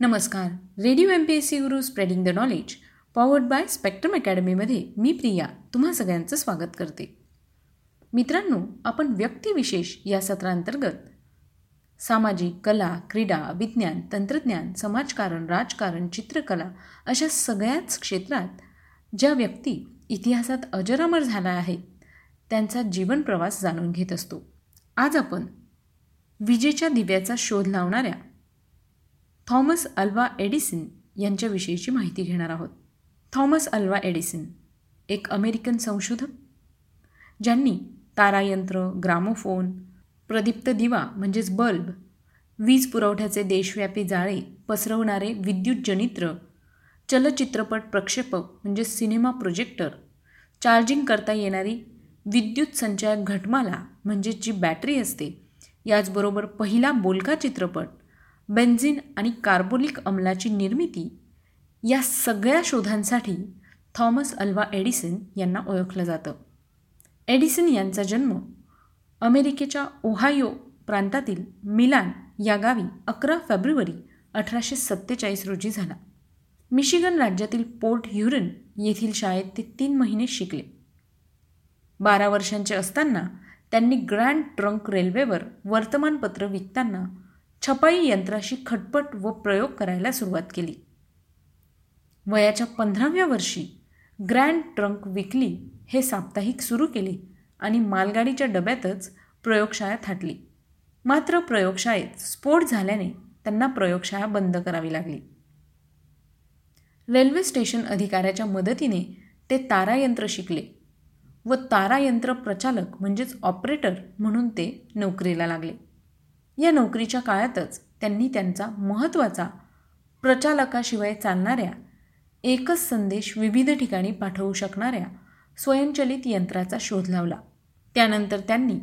नमस्कार. Radio M P S C Guru spreading the knowledge powered by Spectrum अकॅडमीमध्ये मी प्रिया तुम्हा सगळ्यांचं स्वागत करते. मित्रांनो आपण व्यक्तिविशेष या सत्रांतर्गत सामाजिक कला क्रीडा विज्ञान तंत्रज्ञान समाजकारण राजकारण चित्रकला अशा सगळ्याच क्षेत्रात ज्या व्यक्ती इतिहासात अजरामर झाल्या आहेत त्यांचा जीवन प्रवास जाणून घेत असतो. आज आपण विजेच्या दिव्याचा शोध लावणाऱ्या थॉमस अल्वा एडिसन यांच्याविषयीची माहिती घेणार आहोत. थॉमस अल्वा एडिसन एक अमेरिकन संशोधक ज्यांनी तारायंत्र ग्रामोफोन प्रदीप्त दिवा म्हणजेच बल्ब वीज पुरवठ्याचे देशव्यापी जाळे पसरवणारे विद्युत जनित्र चलचित्रपट प्रक्षेपक म्हणजे सिनेमा प्रोजेक्टर चार्जिंग करता येणारी विद्युत संचायक घटमाला म्हणजे जी बॅटरी असते याचबरोबर पहिला बोलका चित्रपट बेन्झिन आणि कार्बोलिक अमलाची निर्मिती या सगळ्या शोधांसाठी थॉमस अल्वा एडिसन यांना ओळखलं जातं. एडिसन यांचा जन्म अमेरिकेच्या ओहायो प्रांतातील मिलान या गावी अकरा फेब्रुवारी अठराशे सत्तेचाळीस रोजी झाला. मिशिगन राज्यातील पोर्ट ह्युरन येथील शाळेत ते तीन महिने शिकले. बारा वर्षांचे असताना त्यांनी ग्रँड ट्रंक रेल्वेवर वर्तमानपत्र विकताना छपाई यंत्राशी खटपट व प्रयोग करायला सुरुवात केली. वयाच्या पंधराव्या वर्षी ग्रँड ट्रंक विकली हे साप्ताहिक सुरू केले आणि मालगाडीच्या डब्यातच प्रयोगशाळा थाटली. मात्र प्रयोगशाळेत स्फोट झाल्याने त्यांना प्रयोगशाळा बंद करावी लागली. रेल्वे स्टेशन अधिकाऱ्याच्या मदतीने ते तारायंत्र शिकले व तारायंत्र प्रचालक म्हणजेच ऑपरेटर म्हणून ते नोकरीला लागले. या नोकरीच्या काळातच त्यांनी त्यांचा महत्त्वाचा प्रचालकाशिवाय चालणाऱ्या एकच संदेश विविध ठिकाणी पाठवू शकणाऱ्या स्वयंचलित यंत्राचा शोध लावला. त्यानंतर त्यांनी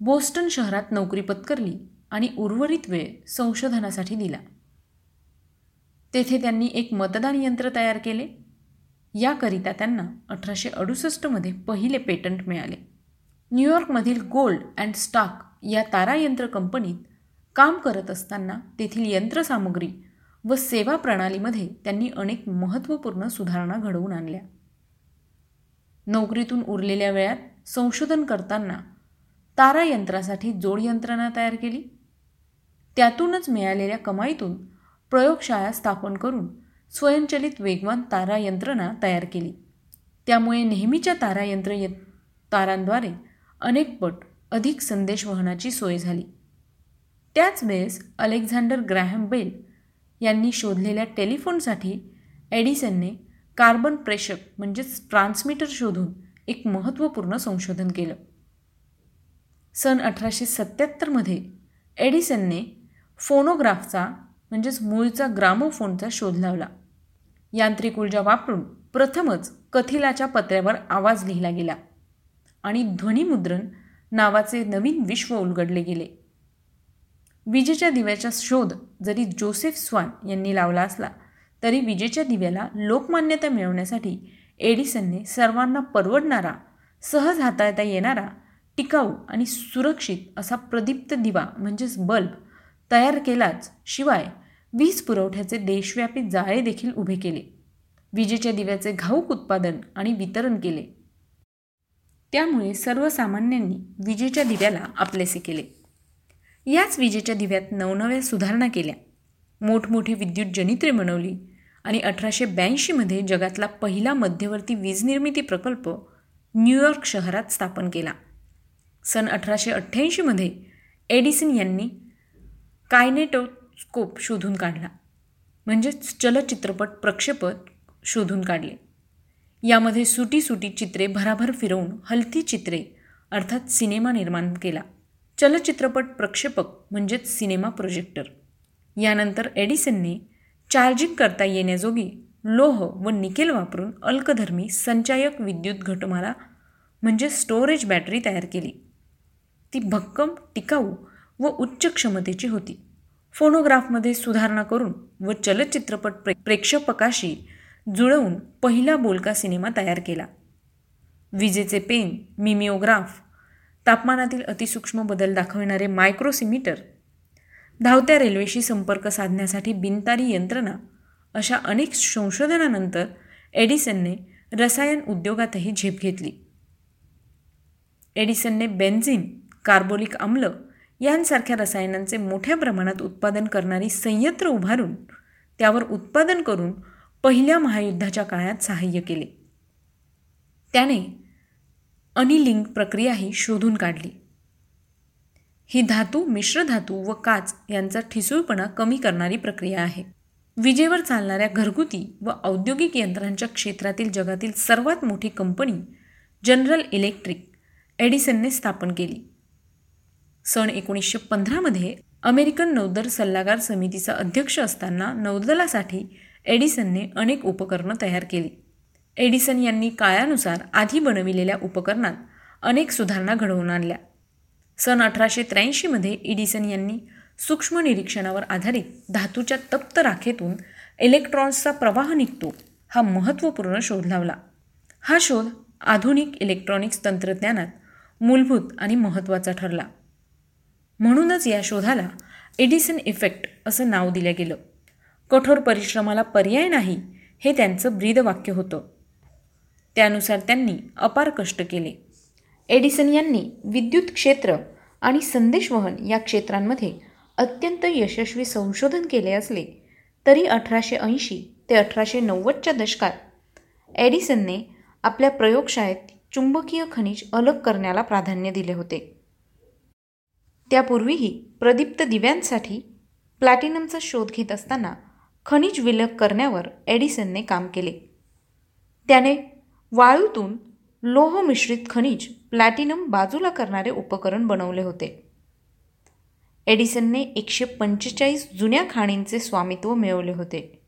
बोस्टन शहरात नोकरी पत्करली आणि उर्वरित वेळ संशोधनासाठी दिला. तेथे त्यांनी एक मतदान यंत्र तयार केले. याकरिता त्यांना अठराशे अडुसष्टमध्ये पहिले पेटंट मिळाले. न्यूयॉर्कमधील गोल्ड अँड स्टॉक या तारायंत्र कंपनीत काम करत असताना तेथील यंत्रसामुग्री व सेवा प्रणालीमध्ये त्यांनी अनेक महत्त्वपूर्ण सुधारणा घडवून आणल्या. नोकरीतून उरलेल्या वेळात संशोधन करताना तारायंत्रासाठी जोड यंत्रणा तयार केली. त्यातूनच मिळालेल्या कमाईतून प्रयोगशाळा स्थापन करून स्वयंचलित वेगवान तारा यंत्रणा तयार केली. त्यामुळे नेहमीच्या तारायंत्र य तारांद्वारे अनेक पट अधिक संदेश वहनाची सोय झाली. त्याच वेळेस अलेक्झांडर ग्रॅहम बेल यांनी शोधलेल्या टेलिफोनसाठी एडिसनने कार्बन प्रेषक म्हणजेच ट्रान्समीटर शोधून एक महत्त्वपूर्ण संशोधन केलं. सन अठराशे सत्त्याहत्तरमध्ये एडिसनने फोनोग्राफचा म्हणजेच मूळचा ग्रामोफोनचा शोध लावला. यांत्रिक ऊर्जा वापरून प्रथमच कथिलाच्या पत्र्यावर आवाज लिहिला गेला आणि ध्वनिमुद्रण नावाचे नवीन विश्व उलगडले गेले. विजेच्या दिव्याचा शोध जरी जोसेफ स्वान यांनी लावला असला तरी विजेच्या दिव्याला लोकमान्यता मिळवण्यासाठी एडिसनने सर्वांना परवडणारा सहज हाताळता येणारा टिकाऊ आणि सुरक्षित असा प्रदीप्त दिवा म्हणजेच बल्ब तयार केलाच शिवाय वीज पुरवठ्याचे देशव्यापी जाळे देखील उभे केले. विजेच्या दिव्याचे घाऊक उत्पादन आणि वितरण केले. त्यामुळे सर्वसामान्यांनी विजेच्या दिव्याला आपलेसे केले. याच विजेच्या दिव्यात नवनव्या सुधारणा केल्या. मोठमोठी विद्युत जनित्रे बनवली आणि अठराशे ब्याऐंशीमध्ये जगातला पहिला मध्यवर्ती वीज निर्मिती प्रकल्प न्यूयॉर्क शहरात स्थापन केला. सन अठराशे अठ्ठ्याऐंशीमध्ये एडिसन यांनी कायनेटोस्कोप शोधून काढला. म्हणजेच चलचित्रपट प्रक्षेपक शोधून काढले. यामध्ये सुटी सुटी चित्रे भराभर फिरवून हलती चित्रे अर्थात सिनेमा निर्माण केला. चलचित्रपट प्रक्षेपक म्हणजेच सिनेमा प्रोजेक्टर. यानंतर एडिसनने चार्जिंग करता येण्याजोगी लोह व निकेल वापरून अल्कधर्मी संचायक विद्युत घटमाला म्हणजे स्टोरेज बॅटरी तयार केली. ती भक्कम टिकाऊ व उच्च क्षमतेची होती. फोनोग्राफमध्ये सुधारणा करून व चलचित्रपट प्रे प्रेक्षपकाशी जुळवून पहिला बोलका सिनेमा तयार केला. विजेचे पेन मिमिओग्राफ तापमानातील अतिसूक्ष्म बदल दाखविणारे मायक्रोसिमीटर धावत्या रेल्वेशी संपर्क साधण्यासाठी बिनतारी यंत्रणा अशा अनेक संशोधनानंतर एडिसनने रसायन उद्योगातही झेप घेतली. एडिसनने बेन्झिन कार्बोलिक आम्ल यांसारख्या रसायनांचे मोठ्या प्रमाणात उत्पादन करणारी संयंत्र उभारून त्यावर उत्पादन करून पहिल्या महायुद्धाच्या काळात सहाय्य केले. त्याने अनिलिंग प्रक्रियाही शोधून काढली. ही धातू मिश्रधातू व काच यांचा ठिसूळपणा कमी करणारी प्रक्रिया आहे. विजेवर चालणाऱ्या घरगुती व औद्योगिक यंत्रांच्या क्षेत्रातील जगातील सर्वात मोठी कंपनी जनरल इलेक्ट्रिक एडिसनने स्थापन केली. सन एकोणीसशे पंधरामध्ये अमेरिकन नौदल सल्लागार समितीचा अध्यक्ष असताना नौदलासाठी एडिसनने अनेक उपकरणं तयार केली. एडिसन यांनी काळानुसार आधी बनविलेल्या उपकरणात अनेक सुधारणा घडवून आणल्या. सन अठराशे त्र्याऐंशीमध्ये एडिसन यांनी सूक्ष्म निरीक्षणावर आधारित धातूच्या तप्त राखेतून इलेक्ट्रॉन्सचा प्रवाह निघतो हा महत्त्वपूर्ण शोध लावला. हा शोध आधुनिक इलेक्ट्रॉनिक्स तंत्रज्ञानात मूलभूत आणि महत्त्वाचा ठरला. म्हणूनच या शोधाला एडिसन इफेक्ट असं नाव दिलं गेलं. कठोर परिश्रमाला पर्याय नाही हे त्यांचं ब्रीदवाक्य होतं. त्यानुसार त्यांनी अपार कष्ट केले. एडिसन यांनी विद्युत क्षेत्र आणि संदेशवहन या क्षेत्रांमध्ये अत्यंत यशस्वी संशोधन केले असले तरी अठराशे ऐंशी ते अठराशे नव्वदच्या दशकात एडिसनने आपल्या प्रयोगशाळेत चुंबकीय खनिज अलग करण्याला प्राधान्य दिले होते. त्यापूर्वीही प्रदीप्त दिव्यांसाठी प्लॅटिनमचा शोध घेत असताना खनिज विलग करण्यावर एडिसनने काम केले. त्याने वाळूतून लोह मिश्रित खनिज प्लॅटिनम बाजूला करणारे उपकरण बनवले होते. एडिसनने एकशे पंचेचाळीस जुन्या खाणींचे स्वामित्व मिळवले होते.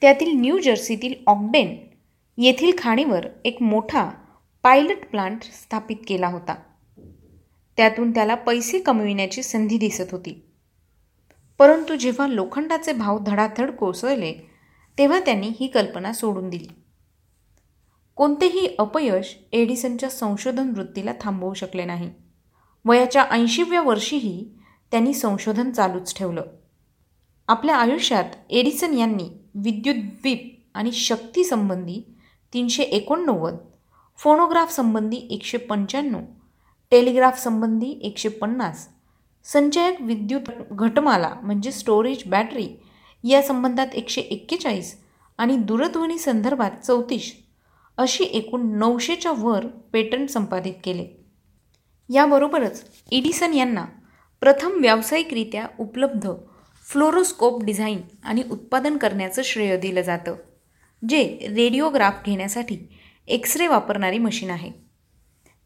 त्यातील न्यू जर्सीतील ऑगडेन येथील खाणीवर एक मोठा पायलट प्लांट स्थापित केला होता. त्यातून त्याला पैसे कमविण्याची संधी दिसत होती. परंतु जेव्हा लोखंडाचे भाव धडाधड कोसळले तेव्हा त्यांनी ही कल्पना सोडून दिली. कोणतेही अपयश एडिसनच्या संशोधन वृत्तीला थांबवू शकले नाही. वयाच्या ऐंशीव्या वर्षीही त्यांनी संशोधन चालूच ठेवलं. आपल्या आयुष्यात एडिसन यांनी विद्युत द्वीप आणि शक्तीसंबंधी तीनशे एकोणनव्वद फोनोग्राफसंबंधी एकशे पंच्याण्णव टेलिग्राफसंबंधी एकशे पन्नास संचयक विद्युत घटमाला म्हणजे स्टोरेज बॅटरी या संबंधात एकशे एक्केचाळीस आणि दूरध्वनी संदर्भात चौतीस अशी एकूण नऊशेच्या वर पेटंट संपादित केले. याबरोबरच इडिसन यांना प्रथम व्यावसायिकरित्या उपलब्ध फ्लोरोस्कोप डिझाईन आणि उत्पादन करण्याचं श्रेय दिलं जातं जे रेडिओग्राफ घेण्यासाठी एक्सरे वापरणारी मशीन आहे.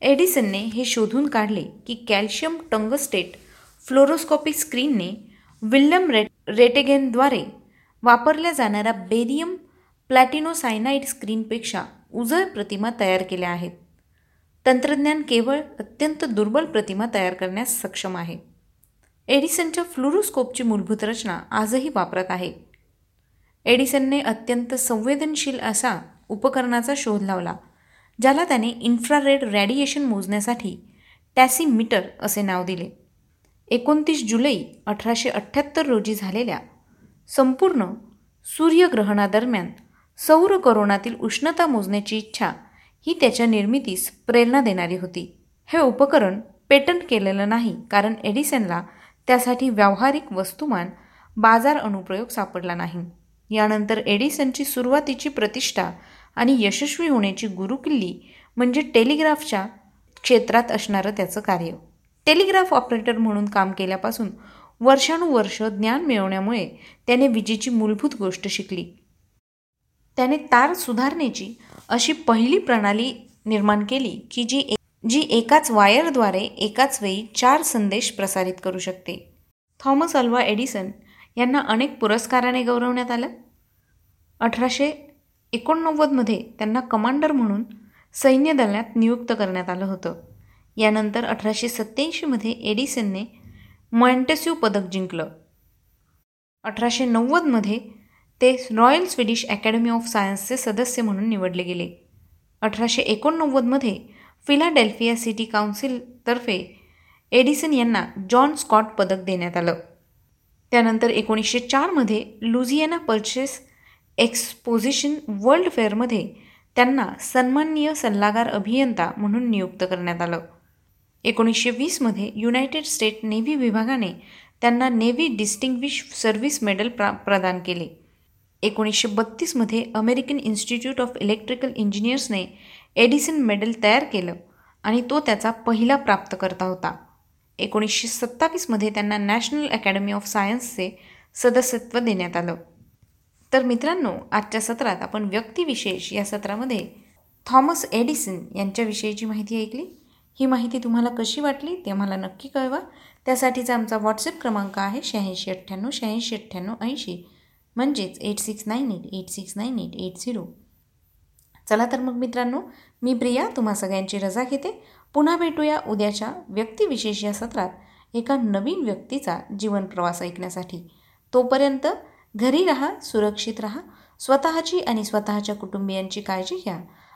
एडिसनने हे शोधून काढले की कॅल्शियम टंगस्टेट फ्लोरोस्कोपिक स्क्रीनने विल्यम रे रेटेगेनद्वारे वापरल्या जाणाऱ्या बेरियम प्लॅटिनोसायनाईड स्क्रीनपेक्षा उजळ प्रतिमा तयार केल्या आहेत. तंत्रज्ञान केवळ अत्यंत दुर्बल प्रतिमा तयार करण्यास सक्षम आहे. एडिसनच्या फ्लुरोस्कोपची मूलभूत रचना आजही वापरात आहे. एडिसनने अत्यंत संवेदनशील असा उपकरणाचा शोध लावला ज्याला त्याने इन्फ्रारेड रॅडिएशन मोजण्यासाठी टॅसीमीटर असे नाव दिले. एकोणतीस जुलै अठराशे अठ्ठ्याहत्तर रोजी झालेल्या संपूर्ण सूर्यग्रहणादरम्यान सौर करोनातील उष्णता मोजण्याची इच्छा ही त्याच्या निर्मितीस प्रेरणा देणारी होती. हे उपकरण पेटंट केलेलं नाही कारण एडिसनला त्यासाठी व्यावहारिक वस्तुमान बाजार अनुप्रयोग सापडला नाही. यानंतर एडिसनची सुरुवातीची प्रतिष्ठा आणि यशस्वी होण्याची गुरुकिल्ली म्हणजे टेलिग्राफच्या क्षेत्रात असणारं त्याचं कार्य. टेलिग्राफ ऑपरेटर म्हणून काम केल्यापासून वर्षानुवर्ष ज्ञान मिळवण्यामुळे त्याने विजेची मूलभूत गोष्ट शिकली. त्याने तार सुधारण्याची अशी पहिली प्रणाली निर्माण केली की जी जी एकाच वायरद्वारे एकाच वेळी चार संदेश प्रसारित करू शकते. थॉमस अल्वा एडिसन यांना अनेक पुरस्काराने गौरवण्यात आलं. अठराशे एकोणनव्वदमध्ये त्यांना कमांडर म्हणून सैन्य दलात नियुक्त करण्यात आलं होतं. यानंतर अठराशे सत्याऐंशीमध्ये एडिसनने मॉन्टेस्यू पदक जिंकलं. अठराशे नव्वदमध्ये ते रॉयल स्वीडिश अकॅडमी ऑफ सायन्सचे सदस्य म्हणून निवडले गेले. अठराशे एकोणनव्वदमध्ये फिलाडेल्फिया सिटी काउन्सिलतर्फे एडिसन यांना जॉन स्कॉट पदक देण्यात आलं. त्यानंतर एकोणीसशे चारमध्ये लुझियाना पर्चेस एक्सपोजिशन वर्ल्ड फेअरमध्ये त्यांना सन्माननीय सल्लागार अभियंता म्हणून नियुक्त करण्यात आलं. एकोणीसशे वीसमध्ये युनायटेड स्टेट नेव्ही विभागाने त्यांना नेव्ही डिस्टिंग्विश सर्व्हिस मेडल प्रा प्रदान केले. एकोणीसशे बत्तीसमध्ये अमेरिकन इन्स्टिट्यूट ऑफ इलेक्ट्रिकल इंजिनियर्सने एडिसन मेडल तयार केलं आणि तो त्याचा पहिला प्राप्तकर्ता होता. एकोणीसशे सत्तावीसमध्ये त्यांना नॅशनल अकॅडमी ऑफ सायन्सचे सदस्यत्व देण्यात आलं. तर मित्रांनो आजच्या सत्रात आपण व्यक्तिविशेष या सत्रामध्ये थॉमस एडिसन यांच्याविषयीची माहिती ऐकली. ही माहिती तुम्हाला कशी वाटली ते आम्हाला नक्की कळवा. त्यासाठीचा आमचा व्हॉट्सअप क्रमांक आहे शहाऐंशी अठ्ठ्याण्णव शहाऐंशी अठ्ठ्याण्णव ऐंशी. म्हणजेच eight six nine eight eight six nine eight eight zero चला तर मग मित्रांनो मी प्रिया तुम्हा सगळ्यांची रजा घेते. पुन्हा भेटूया उद्याच्या व्यक्तिविशेष या सत्रात एका नवीन व्यक्तीचा जीवन प्रवास ऐकण्यासाठी. तोपर्यंत घरी राहा सुरक्षित राहा स्वतःची आणि स्वतःच्या कुटुंबियांची काळजी घ्या.